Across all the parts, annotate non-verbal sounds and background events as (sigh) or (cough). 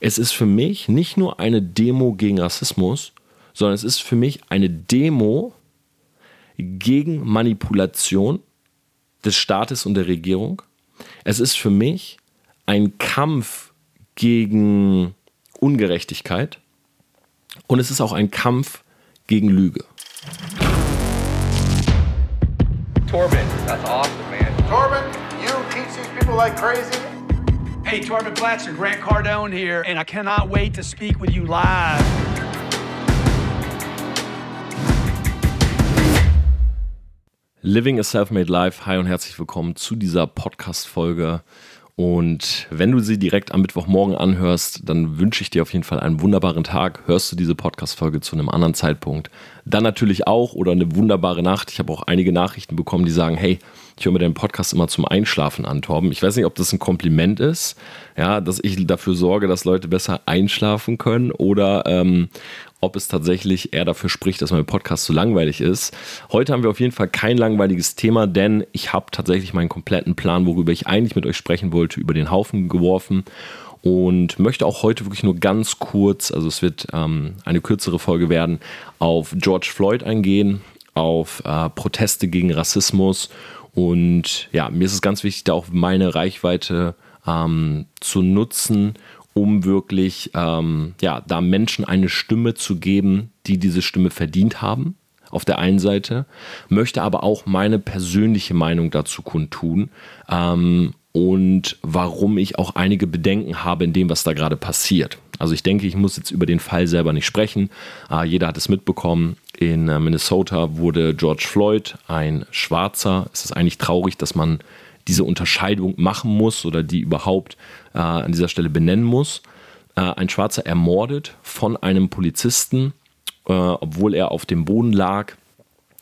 Es ist für mich nicht nur eine Demo gegen Rassismus, sondern es ist für mich eine Demo gegen Manipulation des Staates und der Regierung. Es ist für mich ein Kampf gegen Ungerechtigkeit und es ist auch ein Kampf gegen Lüge. Torben, that's awesome, man. Torben, you teach these people like crazy. Hey, Torben Blatcher, Grant Cardone here, and I cannot wait to speak with you live. Living a Self-Made Life. Hi und herzlich willkommen zu dieser Podcast-Folge. Und wenn du sie direkt am Mittwochmorgen anhörst, dann wünsche ich dir auf jeden Fall einen wunderbaren Tag. Hörst du diese Podcast-Folge zu einem anderen Zeitpunkt, dann natürlich auch oder eine wunderbare Nacht. Ich habe auch einige Nachrichten bekommen, die sagen, hey, ich höre mir deinen Podcast immer zum Einschlafen an, Torben. Ich weiß nicht, ob das ein Kompliment ist, ja, dass ich dafür sorge, dass Leute besser einschlafen können oder ähm, ob es tatsächlich eher dafür spricht, dass mein Podcast zu langweilig ist. Heute haben wir auf jeden Fall kein langweiliges Thema, denn ich habe tatsächlich meinen kompletten Plan, worüber ich eigentlich mit euch sprechen wollte, über den Haufen geworfen und möchte auch heute wirklich nur ganz kurz, also es wird ähm, eine kürzere Folge werden, auf George Floyd eingehen, auf äh, Proteste gegen Rassismus und ja, mir ist es ganz wichtig, da auch meine Reichweite ähm, zu nutzen, um wirklich ähm, ja, da Menschen eine Stimme zu geben, die diese Stimme verdient haben. Auf der einen Seite möchte aber auch meine persönliche Meinung dazu kundtun ähm, und warum ich auch einige Bedenken habe in dem, was da gerade passiert. Also ich denke, ich muss jetzt über den Fall selber nicht sprechen. Äh, jeder hat es mitbekommen. In äh, Minnesota wurde George Floyd, ein Schwarzer. Es ist eigentlich traurig, dass man diese Unterscheidung machen muss oder die überhaupt äh, an dieser Stelle benennen muss. Äh, ein Schwarzer ermordet von einem Polizisten, äh, obwohl er auf dem Boden lag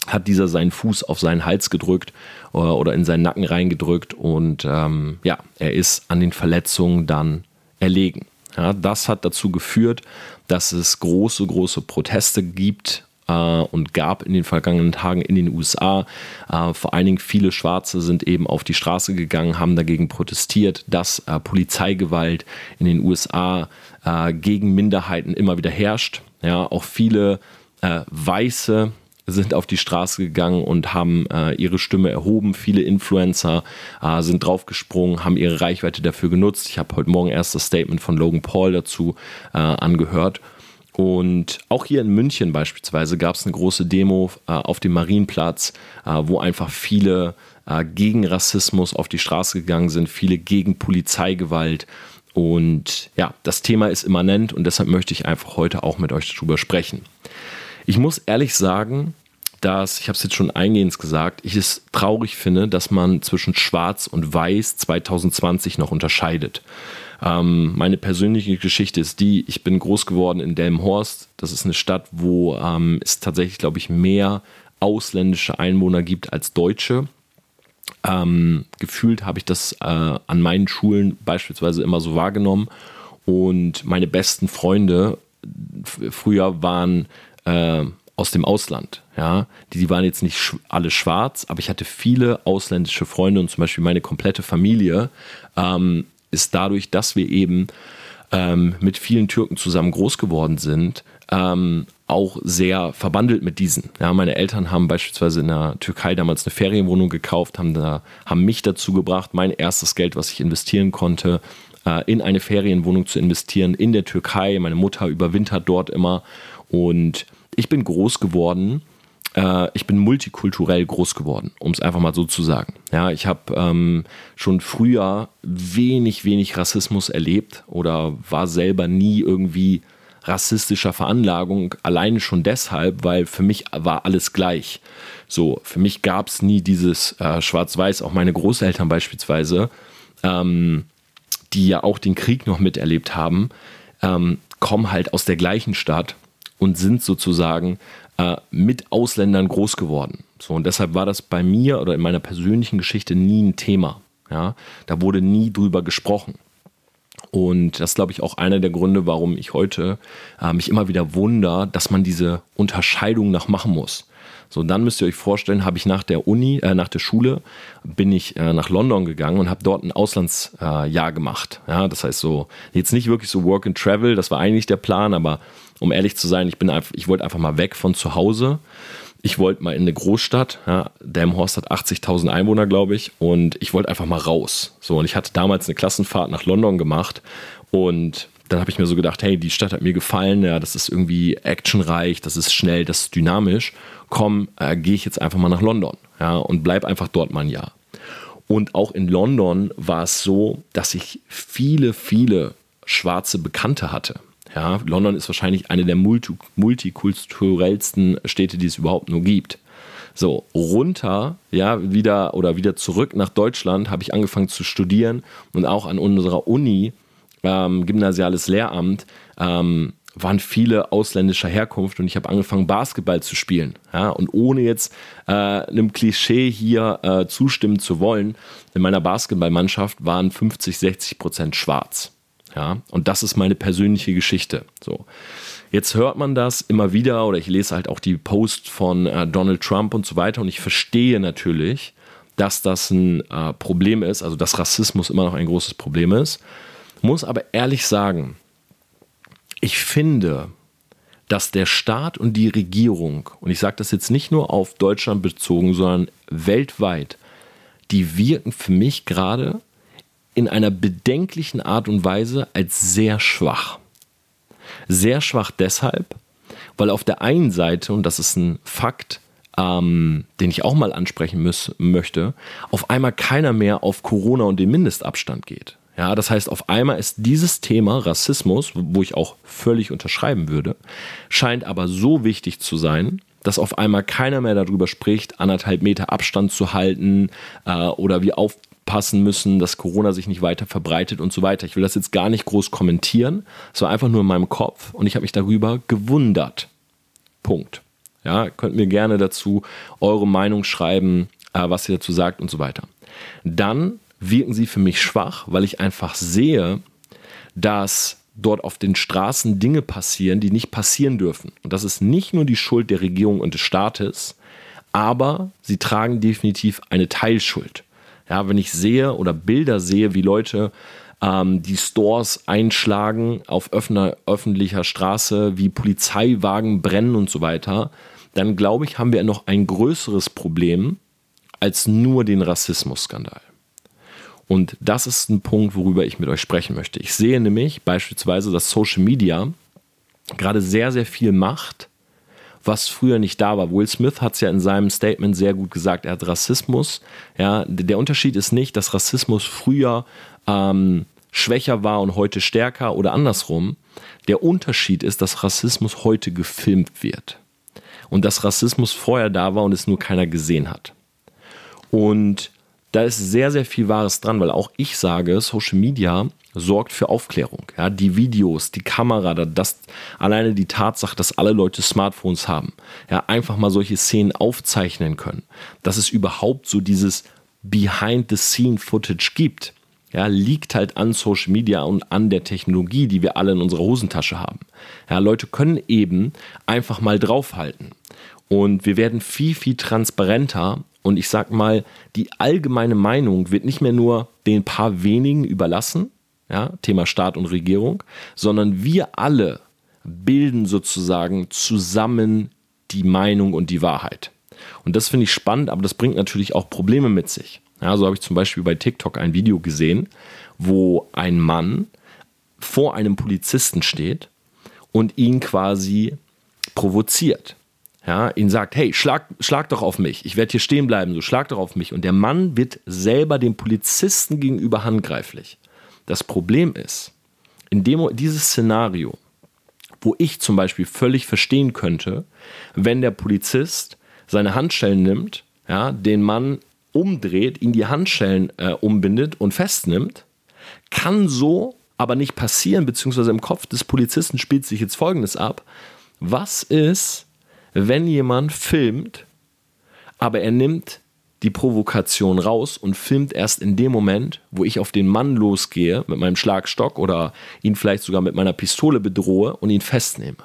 hat dieser seinen Fuß auf seinen Hals gedrückt äh, oder in seinen Nacken reingedrückt und ähm, ja, er ist an den Verletzungen dann erlegen. Ja, das hat dazu geführt, dass es große, große Proteste gibt und gab in den vergangenen Tagen in den USA. Äh, vor allen Dingen viele Schwarze sind eben auf die Straße gegangen, haben dagegen protestiert, dass äh, Polizeigewalt in den USA äh, gegen Minderheiten immer wieder herrscht. Ja, auch viele äh, Weiße sind auf die Straße gegangen und haben äh, ihre Stimme erhoben. Viele Influencer äh, sind draufgesprungen, haben ihre Reichweite dafür genutzt. Ich habe heute Morgen erst das Statement von Logan Paul dazu äh, angehört. Und auch hier in München beispielsweise gab es eine große Demo äh, auf dem Marienplatz, äh, wo einfach viele äh, gegen Rassismus auf die Straße gegangen sind, viele gegen Polizeigewalt. Und ja, das Thema ist immanent und deshalb möchte ich einfach heute auch mit euch darüber sprechen. Ich muss ehrlich sagen, dass, ich habe es jetzt schon eingehend gesagt, ich es traurig finde, dass man zwischen Schwarz und Weiß 2020 noch unterscheidet. Ähm, meine persönliche Geschichte ist die, ich bin groß geworden in Delmenhorst. Das ist eine Stadt, wo ähm, es tatsächlich, glaube ich, mehr ausländische Einwohner gibt als Deutsche. Ähm, gefühlt habe ich das äh, an meinen Schulen beispielsweise immer so wahrgenommen. Und meine besten Freunde früher waren äh, aus dem Ausland. Ja, die, die waren jetzt nicht sch alle schwarz, aber ich hatte viele ausländische Freunde und zum Beispiel meine komplette Familie ähm, ist dadurch, dass wir eben ähm, mit vielen Türken zusammen groß geworden sind, ähm, auch sehr verbandelt mit diesen. Ja, meine Eltern haben beispielsweise in der Türkei damals eine Ferienwohnung gekauft, haben, da, haben mich dazu gebracht, mein erstes Geld, was ich investieren konnte, äh, in eine Ferienwohnung zu investieren in der Türkei. Meine Mutter überwintert dort immer und ich bin groß geworden äh, ich bin multikulturell groß geworden, um es einfach mal so zu sagen. Ja, ich habe ähm, schon früher wenig, wenig Rassismus erlebt oder war selber nie irgendwie rassistischer Veranlagung, alleine schon deshalb, weil für mich war alles gleich. So, für mich gab es nie dieses äh, Schwarz-Weiß, auch meine Großeltern beispielsweise, ähm, die ja auch den Krieg noch miterlebt haben, ähm, kommen halt aus der gleichen Stadt und sind sozusagen äh, mit Ausländern groß geworden. So, und deshalb war das bei mir oder in meiner persönlichen Geschichte nie ein Thema. Ja? Da wurde nie drüber gesprochen. Und das ist, glaube ich, auch einer der Gründe, warum ich heute äh, mich immer wieder wundere, dass man diese Unterscheidung nach machen muss. So, dann müsst ihr euch vorstellen, habe ich nach der Uni, äh, nach der Schule, bin ich äh, nach London gegangen und habe dort ein Auslandsjahr gemacht. Ja, das heißt so, jetzt nicht wirklich so Work and Travel, das war eigentlich der Plan, aber um ehrlich zu sein, ich ich wollte einfach mal weg von zu Hause. Ich wollte mal in eine Großstadt. Ja, Delmenhorst hat 80.000 Einwohner, glaube ich, und ich wollte einfach mal raus. So, und ich hatte damals eine Klassenfahrt nach London gemacht und dann habe ich mir so gedacht, hey, die Stadt hat mir gefallen, ja, das ist irgendwie actionreich, das ist schnell, das ist dynamisch. Komm, äh, gehe ich jetzt einfach mal nach London, ja, und bleib einfach dort mal ein Jahr. Und auch in London war es so, dass ich viele, viele schwarze Bekannte hatte. Ja, London ist wahrscheinlich eine der multi multikulturellsten Städte, die es überhaupt nur gibt. So, runter, ja, wieder oder wieder zurück nach Deutschland habe ich angefangen zu studieren und auch an unserer Uni ähm, gymnasiales Lehramt, ähm, waren viele ausländischer Herkunft und ich habe angefangen, Basketball zu spielen. Ja, und ohne jetzt äh, einem Klischee hier äh, zustimmen zu wollen, in meiner Basketballmannschaft waren 50, 60 Prozent schwarz. Ja, und das ist meine persönliche Geschichte. So. Jetzt hört man das immer wieder oder ich lese halt auch die Posts von äh, Donald Trump und so weiter und ich verstehe natürlich, dass das ein äh, Problem ist, also dass Rassismus immer noch ein großes Problem ist muss aber ehrlich sagen, ich finde, dass der Staat und die Regierung, und ich sage das jetzt nicht nur auf Deutschland bezogen, sondern weltweit, die wirken für mich gerade in einer bedenklichen Art und Weise als sehr schwach. Sehr schwach deshalb, weil auf der einen Seite, und das ist ein Fakt, ähm, den ich auch mal ansprechen muss, möchte, auf einmal keiner mehr auf Corona und den Mindestabstand geht. Ja, das heißt, auf einmal ist dieses Thema Rassismus, wo ich auch völlig unterschreiben würde, scheint aber so wichtig zu sein, dass auf einmal keiner mehr darüber spricht, anderthalb Meter Abstand zu halten äh, oder wir aufpassen müssen, dass Corona sich nicht weiter verbreitet und so weiter. Ich will das jetzt gar nicht groß kommentieren. Es war einfach nur in meinem Kopf und ich habe mich darüber gewundert. Punkt. Ja, könnt mir gerne dazu eure Meinung schreiben, äh, was ihr dazu sagt und so weiter. Dann wirken sie für mich schwach, weil ich einfach sehe, dass dort auf den Straßen Dinge passieren, die nicht passieren dürfen. Und das ist nicht nur die Schuld der Regierung und des Staates, aber sie tragen definitiv eine Teilschuld. Ja, wenn ich sehe oder Bilder sehe, wie Leute ähm, die Stores einschlagen auf öffner, öffentlicher Straße, wie Polizeiwagen brennen und so weiter, dann glaube ich, haben wir noch ein größeres Problem als nur den Rassismusskandal. Und das ist ein Punkt, worüber ich mit euch sprechen möchte. Ich sehe nämlich beispielsweise, dass Social Media gerade sehr, sehr viel macht, was früher nicht da war. Will Smith hat es ja in seinem Statement sehr gut gesagt. Er hat Rassismus. Ja, der Unterschied ist nicht, dass Rassismus früher ähm, schwächer war und heute stärker oder andersrum. Der Unterschied ist, dass Rassismus heute gefilmt wird. Und dass Rassismus vorher da war und es nur keiner gesehen hat. Und da ist sehr, sehr viel Wahres dran, weil auch ich sage, Social Media sorgt für Aufklärung. Ja, die Videos, die Kamera, das, alleine die Tatsache, dass alle Leute Smartphones haben, ja, einfach mal solche Szenen aufzeichnen können, dass es überhaupt so dieses Behind-the-Scene-Footage gibt, ja, liegt halt an Social Media und an der Technologie, die wir alle in unserer Hosentasche haben. Ja, Leute können eben einfach mal draufhalten. Und wir werden viel, viel transparenter und ich sag mal, die allgemeine Meinung wird nicht mehr nur den paar wenigen überlassen, ja, Thema Staat und Regierung, sondern wir alle bilden sozusagen zusammen die Meinung und die Wahrheit. Und das finde ich spannend, aber das bringt natürlich auch Probleme mit sich. Ja, so habe ich zum Beispiel bei TikTok ein Video gesehen, wo ein Mann vor einem Polizisten steht und ihn quasi provoziert ja, ihn sagt, hey, schlag, schlag doch auf mich, ich werde hier stehen bleiben, so schlag doch auf mich. Und der Mann wird selber dem Polizisten gegenüber handgreiflich. Das Problem ist, in dem, dieses Szenario, wo ich zum Beispiel völlig verstehen könnte, wenn der Polizist seine Handschellen nimmt, ja, den Mann umdreht, ihn die Handschellen äh, umbindet und festnimmt, kann so aber nicht passieren, beziehungsweise im Kopf des Polizisten spielt sich jetzt Folgendes ab. Was ist, wenn jemand filmt, aber er nimmt die Provokation raus und filmt erst in dem Moment, wo ich auf den Mann losgehe mit meinem Schlagstock oder ihn vielleicht sogar mit meiner Pistole bedrohe und ihn festnehme.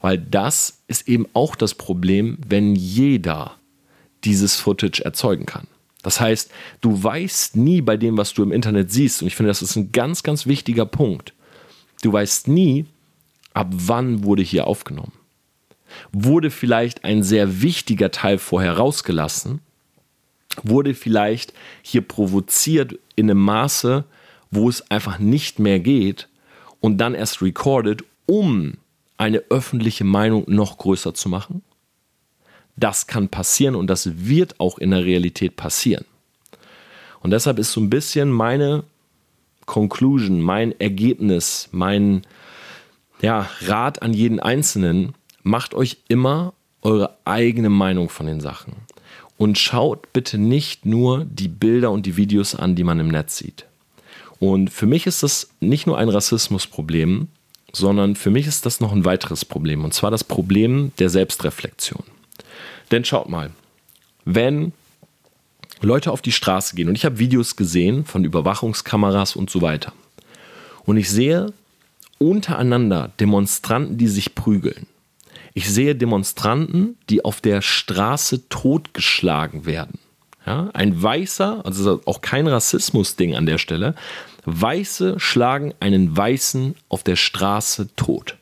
Weil das ist eben auch das Problem, wenn jeder dieses Footage erzeugen kann. Das heißt, du weißt nie bei dem, was du im Internet siehst, und ich finde, das ist ein ganz, ganz wichtiger Punkt. Du weißt nie, ab wann wurde hier aufgenommen. Wurde vielleicht ein sehr wichtiger Teil vorher rausgelassen? Wurde vielleicht hier provoziert in einem Maße, wo es einfach nicht mehr geht und dann erst recorded, um eine öffentliche Meinung noch größer zu machen? Das kann passieren und das wird auch in der Realität passieren. Und deshalb ist so ein bisschen meine Conclusion, mein Ergebnis, mein ja, Rat an jeden Einzelnen, macht euch immer eure eigene Meinung von den Sachen. Und schaut bitte nicht nur die Bilder und die Videos an, die man im Netz sieht. Und für mich ist das nicht nur ein Rassismusproblem, sondern für mich ist das noch ein weiteres Problem. Und zwar das Problem der Selbstreflexion. Denn schaut mal, wenn Leute auf die Straße gehen und ich habe Videos gesehen von Überwachungskameras und so weiter und ich sehe untereinander Demonstranten, die sich prügeln. Ich sehe Demonstranten, die auf der Straße totgeschlagen werden. Ja, ein Weißer, also auch kein Rassismus-Ding an der Stelle, Weiße schlagen einen Weißen auf der Straße tot.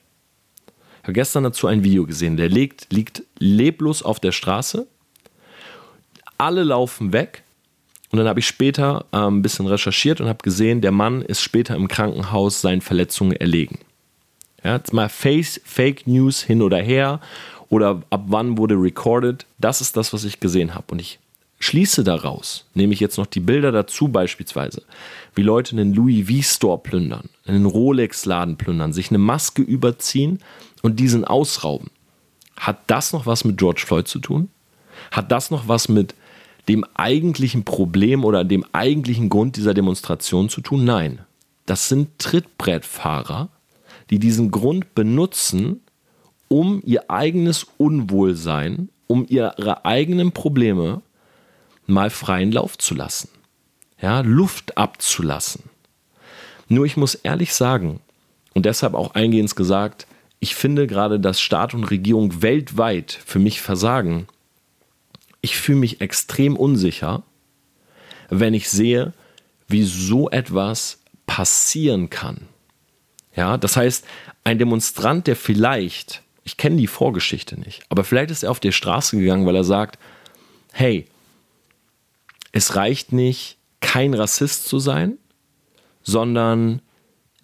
Ich habe gestern dazu ein Video gesehen, der liegt, liegt leblos auf der Straße. Alle laufen weg. Und dann habe ich später äh, ein bisschen recherchiert und habe gesehen, der Mann ist später im Krankenhaus seinen Verletzungen erlegen. Ja, jetzt mal Face, Fake News hin oder her oder ab wann wurde recorded. Das ist das, was ich gesehen habe. Und ich schließe daraus, nehme ich jetzt noch die Bilder dazu beispielsweise, wie Leute einen Louis V Store plündern, einen Rolex Laden plündern, sich eine Maske überziehen und diesen ausrauben. Hat das noch was mit George Floyd zu tun? Hat das noch was mit dem eigentlichen Problem oder dem eigentlichen Grund dieser Demonstration zu tun? Nein. Das sind Trittbrettfahrer, die diesen Grund benutzen, um ihr eigenes Unwohlsein, um ihre eigenen Probleme mal freien Lauf zu lassen. Ja, Luft abzulassen. Nur ich muss ehrlich sagen, und deshalb auch eingehend gesagt, ich finde gerade, dass Staat und Regierung weltweit für mich versagen. Ich fühle mich extrem unsicher, wenn ich sehe, wie so etwas passieren kann. Ja, das heißt, ein Demonstrant, der vielleicht, ich kenne die Vorgeschichte nicht, aber vielleicht ist er auf die Straße gegangen, weil er sagt, hey, es reicht nicht, kein Rassist zu sein, sondern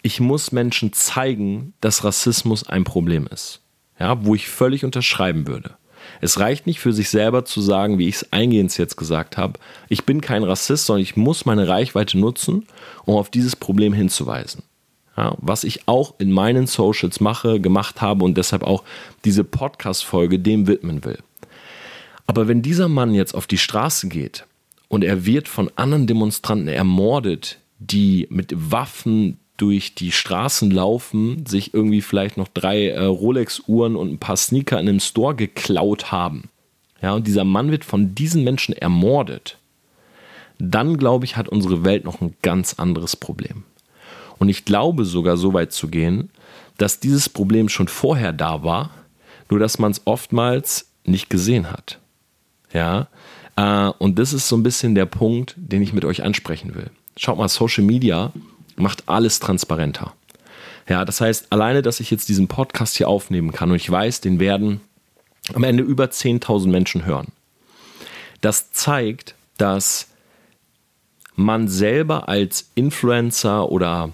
ich muss Menschen zeigen, dass Rassismus ein Problem ist. Ja, wo ich völlig unterschreiben würde. Es reicht nicht für sich selber zu sagen, wie ich es eingehend jetzt gesagt habe, ich bin kein Rassist, sondern ich muss meine Reichweite nutzen, um auf dieses Problem hinzuweisen. Ja, was ich auch in meinen Socials mache, gemacht habe und deshalb auch diese Podcast-Folge dem widmen will. Aber wenn dieser Mann jetzt auf die Straße geht und er wird von anderen Demonstranten ermordet, die mit Waffen durch die Straßen laufen, sich irgendwie vielleicht noch drei äh, Rolex-Uhren und ein paar Sneaker in einem Store geklaut haben. Ja, und dieser Mann wird von diesen Menschen ermordet. Dann, glaube ich, hat unsere Welt noch ein ganz anderes Problem. Und ich glaube sogar so weit zu gehen, dass dieses Problem schon vorher da war, nur dass man es oftmals nicht gesehen hat. Ja, äh, und das ist so ein bisschen der Punkt, den ich mit euch ansprechen will. Schaut mal, Social Media macht alles transparenter. Ja, das heißt, alleine, dass ich jetzt diesen Podcast hier aufnehmen kann und ich weiß, den werden am Ende über 10.000 Menschen hören. Das zeigt, dass man selber als Influencer oder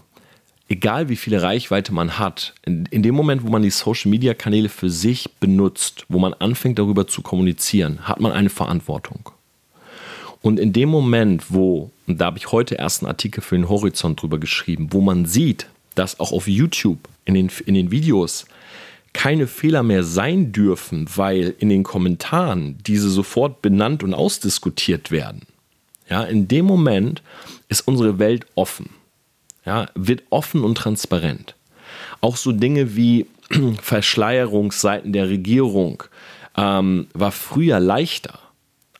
egal wie viele Reichweite man hat, in, in, dem Moment, wo man die Social-Media-Kanäle für sich benutzt, wo man anfängt darüber zu kommunizieren, hat man eine Verantwortung. Und in dem Moment, wo, und da habe ich heute erst einen Artikel für den Horizont drüber geschrieben, wo man sieht, dass auch auf YouTube in den, in den Videos keine Fehler mehr sein dürfen, weil in den Kommentaren diese sofort benannt und ausdiskutiert werden. Ja, in dem Moment ist unsere Welt offen. Ja, wird offen und transparent. Auch so Dinge wie (clears throat) Verschleierungsseiten der Regierung ähm, war früher leichter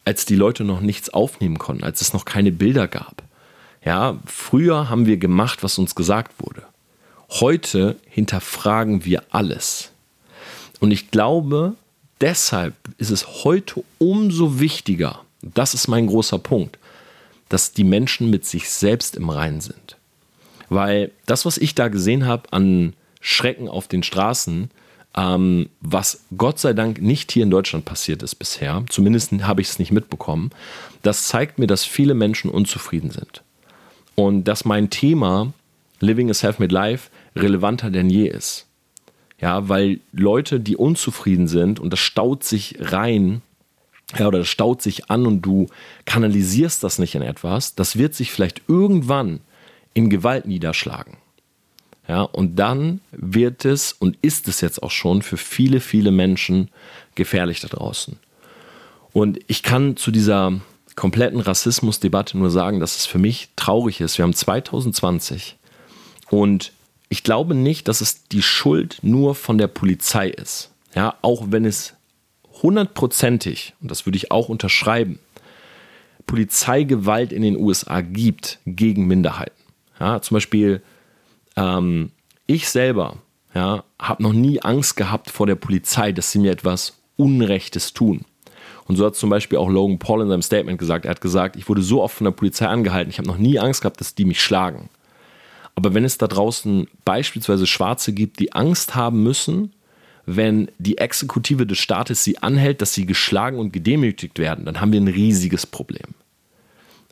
als die Leute noch nichts aufnehmen konnten, als es noch keine Bilder gab. Ja, früher haben wir gemacht, was uns gesagt wurde. Heute hinterfragen wir alles. Und ich glaube, deshalb ist es heute umso wichtiger, das ist mein großer Punkt, dass die Menschen mit sich selbst im Reinen sind. Weil das, was ich da gesehen habe an Schrecken auf den Straßen, ähm, was Gott sei Dank nicht hier in Deutschland passiert ist bisher, zumindest habe ich es nicht mitbekommen, das zeigt mir, dass viele Menschen unzufrieden sind. Und dass mein Thema Living a Self-Made Life relevanter denn je ist. Ja, weil Leute, die unzufrieden sind und das staut sich rein, ja, oder das staut sich an und du kanalisierst das nicht in etwas, das wird sich vielleicht irgendwann in Gewalt niederschlagen. Ja, und dann wird es und ist es jetzt auch schon für viele, viele Menschen gefährlich da draußen. Und ich kann zu dieser kompletten Rassismusdebatte nur sagen, dass es für mich traurig ist. Wir haben 2020 und ich glaube nicht, dass es die Schuld nur von der Polizei ist. Ja, auch wenn es hundertprozentig, und das würde ich auch unterschreiben, Polizeigewalt in den USA gibt gegen Minderheiten. Ja, zum Beispiel ähm, ich selber ja, habe noch nie Angst gehabt vor der Polizei, dass sie mir etwas Unrechtes tun. Und so hat zum Beispiel auch Logan Paul in seinem Statement gesagt. Er hat gesagt, ich wurde so oft von der Polizei angehalten, ich habe noch nie Angst gehabt, dass die mich schlagen. Aber wenn es da draußen beispielsweise Schwarze gibt, die Angst haben müssen, wenn die Exekutive des Staates sie anhält, dass sie geschlagen und gedemütigt werden, dann haben wir ein riesiges Problem.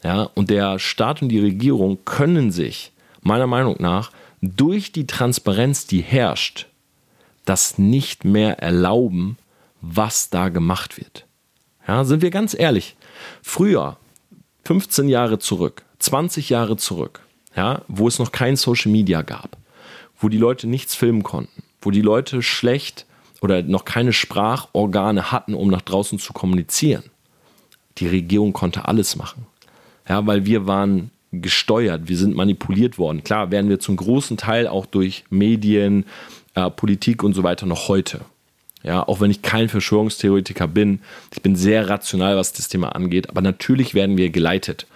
Ja, und der Staat und die Regierung können sich meiner Meinung nach durch die Transparenz, die herrscht, das nicht mehr erlauben, was da gemacht wird. Ja, sind wir ganz ehrlich. Früher, 15 Jahre zurück, 20 Jahre zurück, ja, wo es noch kein Social Media gab, wo die Leute nichts filmen konnten, wo die Leute schlecht oder noch keine Sprachorgane hatten, um nach draußen zu kommunizieren. Die Regierung konnte alles machen. Ja, weil wir waren gesteuert, wir sind manipuliert worden. Klar, werden wir zum großen Teil auch durch Medien, äh, Politik und so weiter noch heute. Ja, auch wenn ich kein Verschwörungstheoretiker bin, ich bin sehr rational, was das Thema angeht, aber natürlich werden wir geleitet.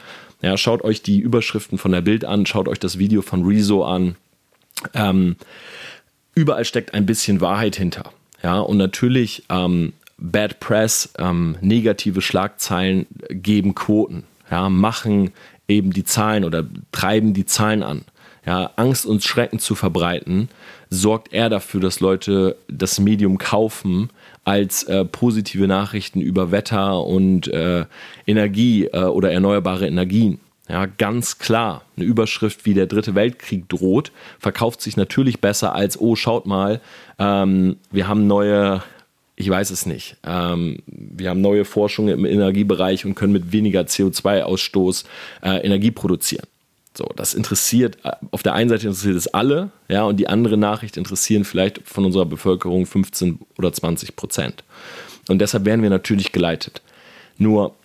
Ja, schaut euch die Überschriften von der Bild an, schaut euch das Video von Rezo an. Ähm, überall steckt ein bisschen Wahrheit hinter. Ja, und natürlich ähm, Bad Press, ähm, negative Schlagzeilen geben Quoten, ja, machen eben die Zahlen oder treiben die Zahlen an. Ja, Angst und Schrecken zu verbreiten, sorgt er dafür, dass Leute das Medium kaufen als äh, positive Nachrichten über Wetter und äh, Energie äh, oder erneuerbare Energien. Ja, ganz klar. Eine Überschrift wie der Dritte Weltkrieg droht, verkauft sich natürlich besser als, oh, schaut mal, ähm, wir haben neue ich weiß es nicht. Ähm, wir haben neue Forschung im Energiebereich und können mit weniger CO2-Ausstoß äh, Energie produzieren. So, das interessiert, äh, auf der einen Seite interessiert es alle, ja, und die andere Nachricht interessieren vielleicht von unserer Bevölkerung 15 oder 20 Prozent. Und deshalb werden wir natürlich geleitet. Nur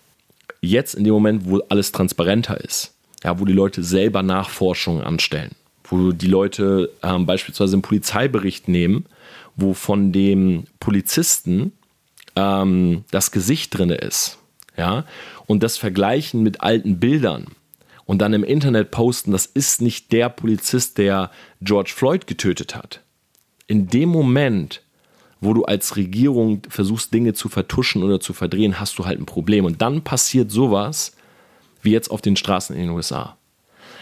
jetzt in dem Moment, wo alles transparenter ist, ja, wo die Leute selber Nachforschungen anstellen, wo die Leute ähm, beispielsweise einen Polizeibericht nehmen, wo von dem Polizisten ähm, das Gesicht drin ist, ja, und das vergleichen mit alten Bildern und dann im Internet posten, das ist nicht der Polizist, der George Floyd getötet hat. In dem Moment, wo du als Regierung versuchst, Dinge zu vertuschen oder zu verdrehen, hast du halt ein Problem. Und dann passiert sowas wie jetzt auf den Straßen in den USA.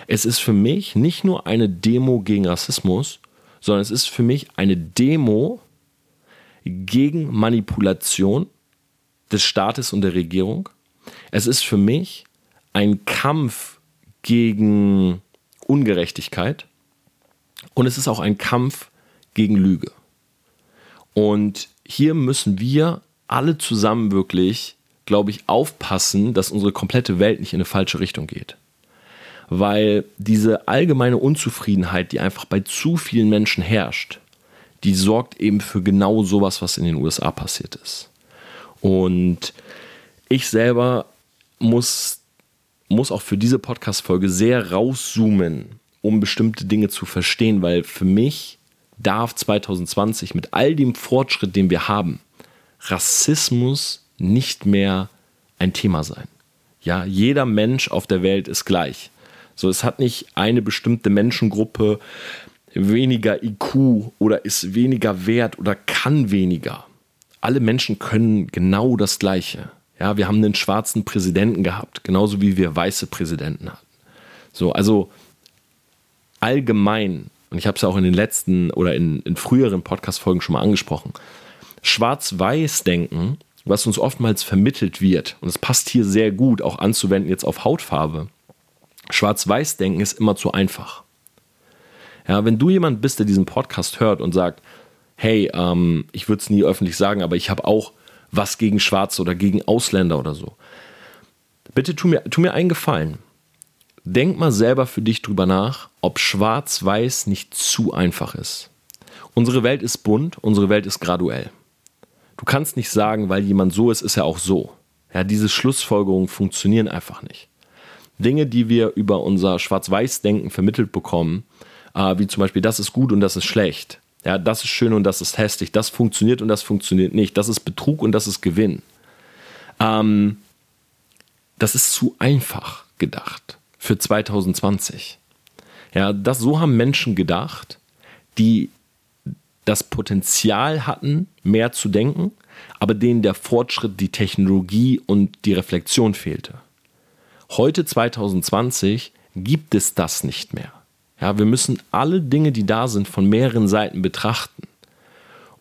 Es ist für mich nicht nur eine Demo gegen Rassismus, sondern es ist für mich eine Demo gegen Manipulation des Staates und der Regierung. Es ist für mich ein Kampf gegen Ungerechtigkeit und es ist auch ein Kampf gegen Lüge. Und hier müssen wir alle zusammen wirklich, glaube ich, aufpassen, dass unsere komplette Welt nicht in eine falsche Richtung geht weil diese allgemeine Unzufriedenheit, die einfach bei zu vielen Menschen herrscht, die sorgt eben für genau sowas, was in den USA passiert ist. Und ich selber muss, muss auch für diese Podcast-Folge sehr rauszoomen, um bestimmte Dinge zu verstehen, weil für mich darf 2020 mit all dem Fortschritt, den wir haben, Rassismus nicht mehr ein Thema sein. Ja, jeder Mensch auf der Welt ist gleich. So, es hat nicht eine bestimmte Menschengruppe weniger IQ oder ist weniger wert oder kann weniger. Alle Menschen können genau das Gleiche. Ja, wir haben einen schwarzen Präsidenten gehabt, genauso wie wir weiße Präsidenten hatten. So, also allgemein, und ich habe es ja auch in den letzten oder in, in früheren Podcast-Folgen schon mal angesprochen, Schwarz-Weiß-Denken, was uns oftmals vermittelt wird, und es passt hier sehr gut auch anzuwenden jetzt auf Hautfarbe. Schwarz-Weiß-Denken ist immer zu einfach. Ja, wenn du jemand bist, der diesen Podcast hört und sagt, hey, ähm, ich würde es nie öffentlich sagen, aber ich habe auch was gegen Schwarze oder gegen Ausländer oder so. Bitte tu mir, tu mir einen Gefallen. Denk mal selber für dich drüber nach, ob Schwarz-Weiß nicht zu einfach ist. Unsere Welt ist bunt, unsere Welt ist graduell. Du kannst nicht sagen, weil jemand so ist, ist er auch so. Ja, diese Schlussfolgerungen funktionieren einfach nicht. Dinge, die wir über unser Schwarz-Weiß-Denken vermittelt bekommen, äh, wie zum Beispiel, das ist gut und das ist schlecht. Ja, das ist schön und das ist hässlich. Das funktioniert und das funktioniert nicht. Das ist Betrug und das ist Gewinn. Ähm, das ist zu einfach gedacht für 2020. Ja, das, so haben Menschen gedacht, die das Potenzial hatten, mehr zu denken, aber denen der Fortschritt, die Technologie und die Reflexion fehlte. Heute 2020 gibt es das nicht mehr. Ja, wir müssen alle Dinge, die da sind, von mehreren Seiten betrachten.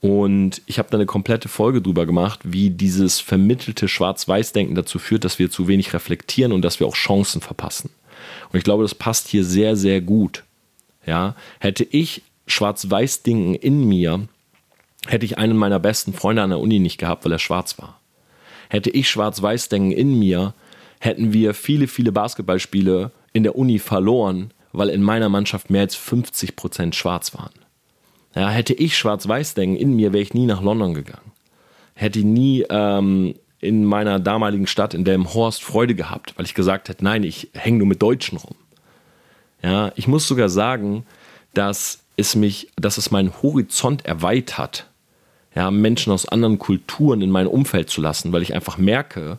Und ich habe da eine komplette Folge drüber gemacht, wie dieses vermittelte Schwarz-Weiß-Denken dazu führt, dass wir zu wenig reflektieren und dass wir auch Chancen verpassen. Und ich glaube, das passt hier sehr, sehr gut. Ja, hätte ich Schwarz-Weiß-Denken in mir, hätte ich einen meiner besten Freunde an der Uni nicht gehabt, weil er schwarz war. Hätte ich Schwarz-Weiß-Denken in mir, hätten wir viele, viele Basketballspiele in der Uni verloren, weil in meiner Mannschaft mehr als 50 Prozent schwarz waren. Ja, hätte ich Schwarz-Weiß-Denken in mir, wäre ich nie nach London gegangen. Hätte nie ähm, in meiner damaligen Stadt in Delmenhorst Freude gehabt, weil ich gesagt hätte, nein, ich hänge nur mit Deutschen rum. Ja, ich muss sogar sagen, dass es mich, dass es meinen Horizont erweitert, ja, Menschen aus anderen Kulturen in mein Umfeld zu lassen, weil ich einfach merke,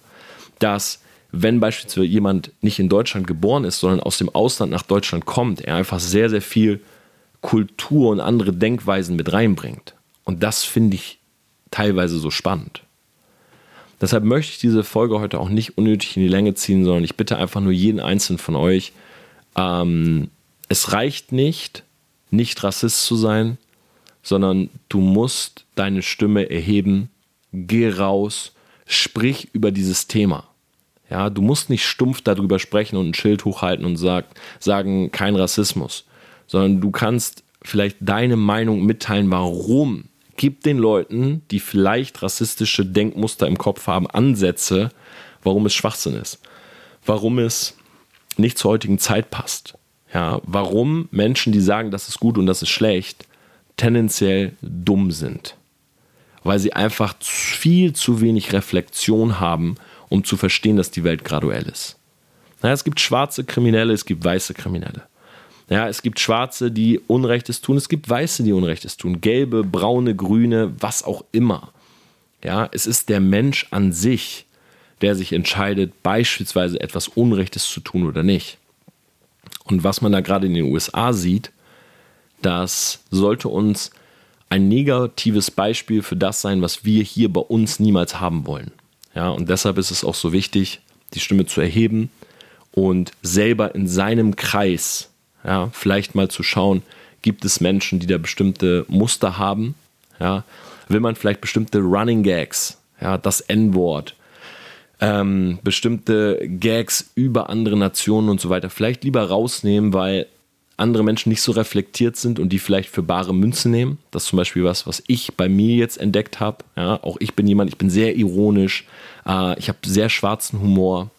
dass wenn beispielsweise jemand nicht in Deutschland geboren ist, sondern aus dem Ausland nach Deutschland kommt, er einfach sehr, sehr viel Kultur und andere Denkweisen mit reinbringt. Und das finde ich teilweise so spannend. Deshalb möchte ich diese Folge heute auch nicht unnötig in die Länge ziehen, sondern ich bitte einfach nur jeden einzelnen von euch, ähm, es reicht nicht, nicht Rassist zu sein, sondern du musst deine Stimme erheben, geh raus, sprich über dieses Thema. Ja, du musst nicht stumpf darüber sprechen und ein Schild hochhalten und sag, sagen, kein Rassismus, sondern du kannst vielleicht deine Meinung mitteilen, warum. Gib den Leuten, die vielleicht rassistische Denkmuster im Kopf haben, Ansätze, warum es Schwachsinn ist. Warum es nicht zur heutigen Zeit passt. Ja, warum Menschen, die sagen, das ist gut und das ist schlecht, tendenziell dumm sind. Weil sie einfach viel zu wenig Reflexion haben um zu verstehen, dass die Welt graduell ist. Naja, es gibt schwarze Kriminelle, es gibt weiße Kriminelle. Ja, es gibt Schwarze, die Unrechtes tun, es gibt Weiße, die Unrechtes tun, gelbe, braune, grüne, was auch immer. Ja, es ist der Mensch an sich, der sich entscheidet, beispielsweise etwas Unrechtes zu tun oder nicht. Und was man da gerade in den USA sieht, das sollte uns ein negatives Beispiel für das sein, was wir hier bei uns niemals haben wollen. Ja, und deshalb ist es auch so wichtig, die Stimme zu erheben und selber in seinem Kreis, ja, vielleicht mal zu schauen, gibt es Menschen, die da bestimmte Muster haben, ja, will man vielleicht bestimmte Running Gags, ja, das N-Wort, ähm, bestimmte Gags über andere Nationen und so weiter, vielleicht lieber rausnehmen, weil andere Menschen nicht so reflektiert sind und die vielleicht für bare Münze nehmen. Das ist zum Beispiel was, was ich bei mir jetzt entdeckt habe. Ja, auch ich bin jemand, ich bin sehr ironisch, äh, ich habe sehr schwarzen Humor.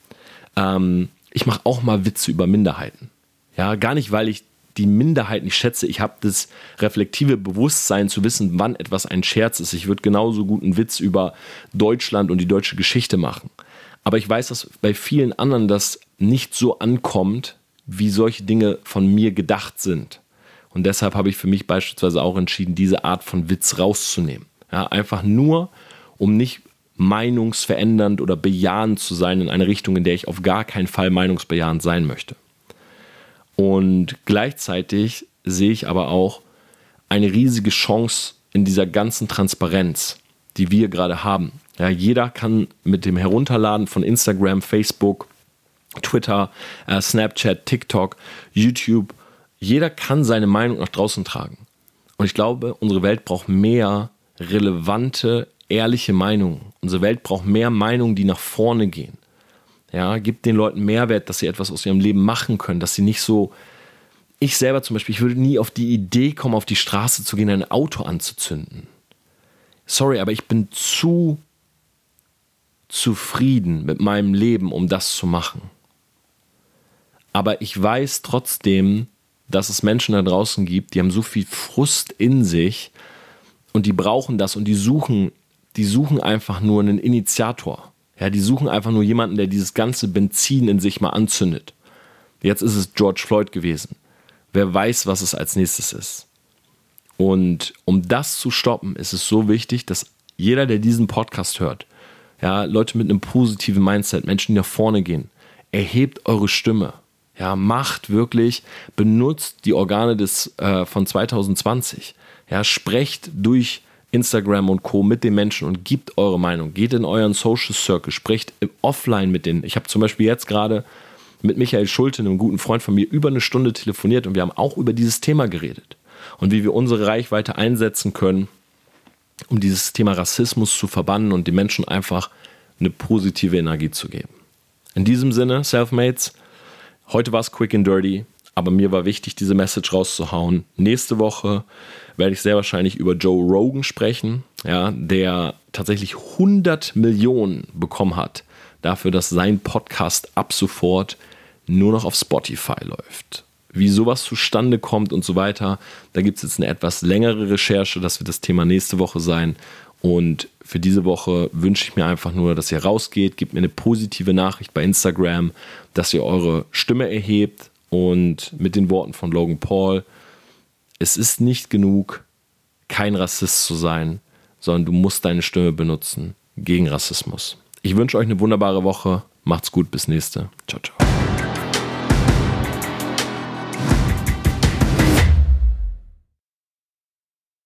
Ähm, ich mache auch mal Witze über Minderheiten. Ja, gar nicht, weil ich die Minderheit nicht schätze. Ich habe das reflektive Bewusstsein zu wissen, wann etwas ein Scherz ist. Ich würde genauso gut einen Witz über Deutschland und die deutsche Geschichte machen. Aber ich weiß, dass bei vielen anderen das nicht so ankommt, wie solche Dinge von mir gedacht sind. Und deshalb habe ich für mich beispielsweise auch entschieden, diese Art von Witz rauszunehmen. Ja, einfach nur, um nicht meinungsverändernd oder bejahend zu sein in eine Richtung, in der ich auf gar keinen Fall meinungsbejahend sein möchte. Und gleichzeitig sehe ich aber auch eine riesige Chance in dieser ganzen Transparenz, die wir gerade haben. Ja, jeder kann mit dem Herunterladen von Instagram, Facebook, Twitter, äh, Snapchat, TikTok, YouTube, jeder kann seine Meinung nach draußen tragen. Und ich glaube, unsere Welt braucht mehr relevante, ehrliche Meinungen. Unsere Welt braucht mehr Meinungen, die nach vorne gehen. Ja, gibt den Leuten Mehrwert, dass sie etwas aus ihrem Leben machen können, dass sie nicht so ich selber zum Beispiel, ich würde nie auf die Idee kommen, auf die Straße zu gehen, ein Auto anzuzünden. Sorry, aber ich bin zu zufrieden mit meinem Leben, um das zu machen. Aber ich weiß trotzdem, dass es Menschen da draußen gibt, die haben so viel Frust in sich und die brauchen das und die suchen, die suchen einfach nur einen Initiator. Ja, die suchen einfach nur jemanden, der dieses ganze Benzin in sich mal anzündet. Jetzt ist es George Floyd gewesen wer weiß, was es als nächstes ist. Und um das zu stoppen, ist es so wichtig, dass jeder, der diesen Podcast hört, ja, Leute mit einem positiven Mindset, Menschen, die nach vorne gehen, erhebt eure Stimme. Ja, macht wirklich, benutzt die Organe des, äh, von 2020. Ja, sprecht durch Instagram und Co. mit den Menschen und gibt eure Meinung. Geht in euren Social Circle, sprecht offline mit denen. Ich habe zum Beispiel jetzt gerade mit Michael Schulte, einem guten Freund von mir, über eine Stunde telefoniert und wir haben auch über dieses Thema geredet und wie wir unsere Reichweite einsetzen können, um dieses Thema Rassismus zu verbannen und den Menschen einfach eine positive Energie zu geben. In diesem Sinne, Selfmates, heute war es quick and dirty, aber mir war wichtig, diese Message rauszuhauen. Nächste Woche werde ich sehr wahrscheinlich über Joe Rogan sprechen, ja, der tatsächlich 100 Millionen bekommen hat dafür, dass sein Podcast ab sofort nur noch auf Spotify läuft. Wie sowas zustande kommt und so weiter, da gibt es jetzt eine etwas längere Recherche, das wird das Thema nächste Woche sein. Und für diese Woche wünsche ich mir einfach nur, dass ihr rausgeht, gebt mir eine positive Nachricht bei Instagram, dass ihr eure Stimme erhebt und mit den Worten von Logan Paul, es ist nicht genug, kein Rassist zu sein, sondern du musst deine Stimme benutzen gegen Rassismus. Ich wünsche euch eine wunderbare Woche. Macht's gut, bis nächste. Ciao, ciao.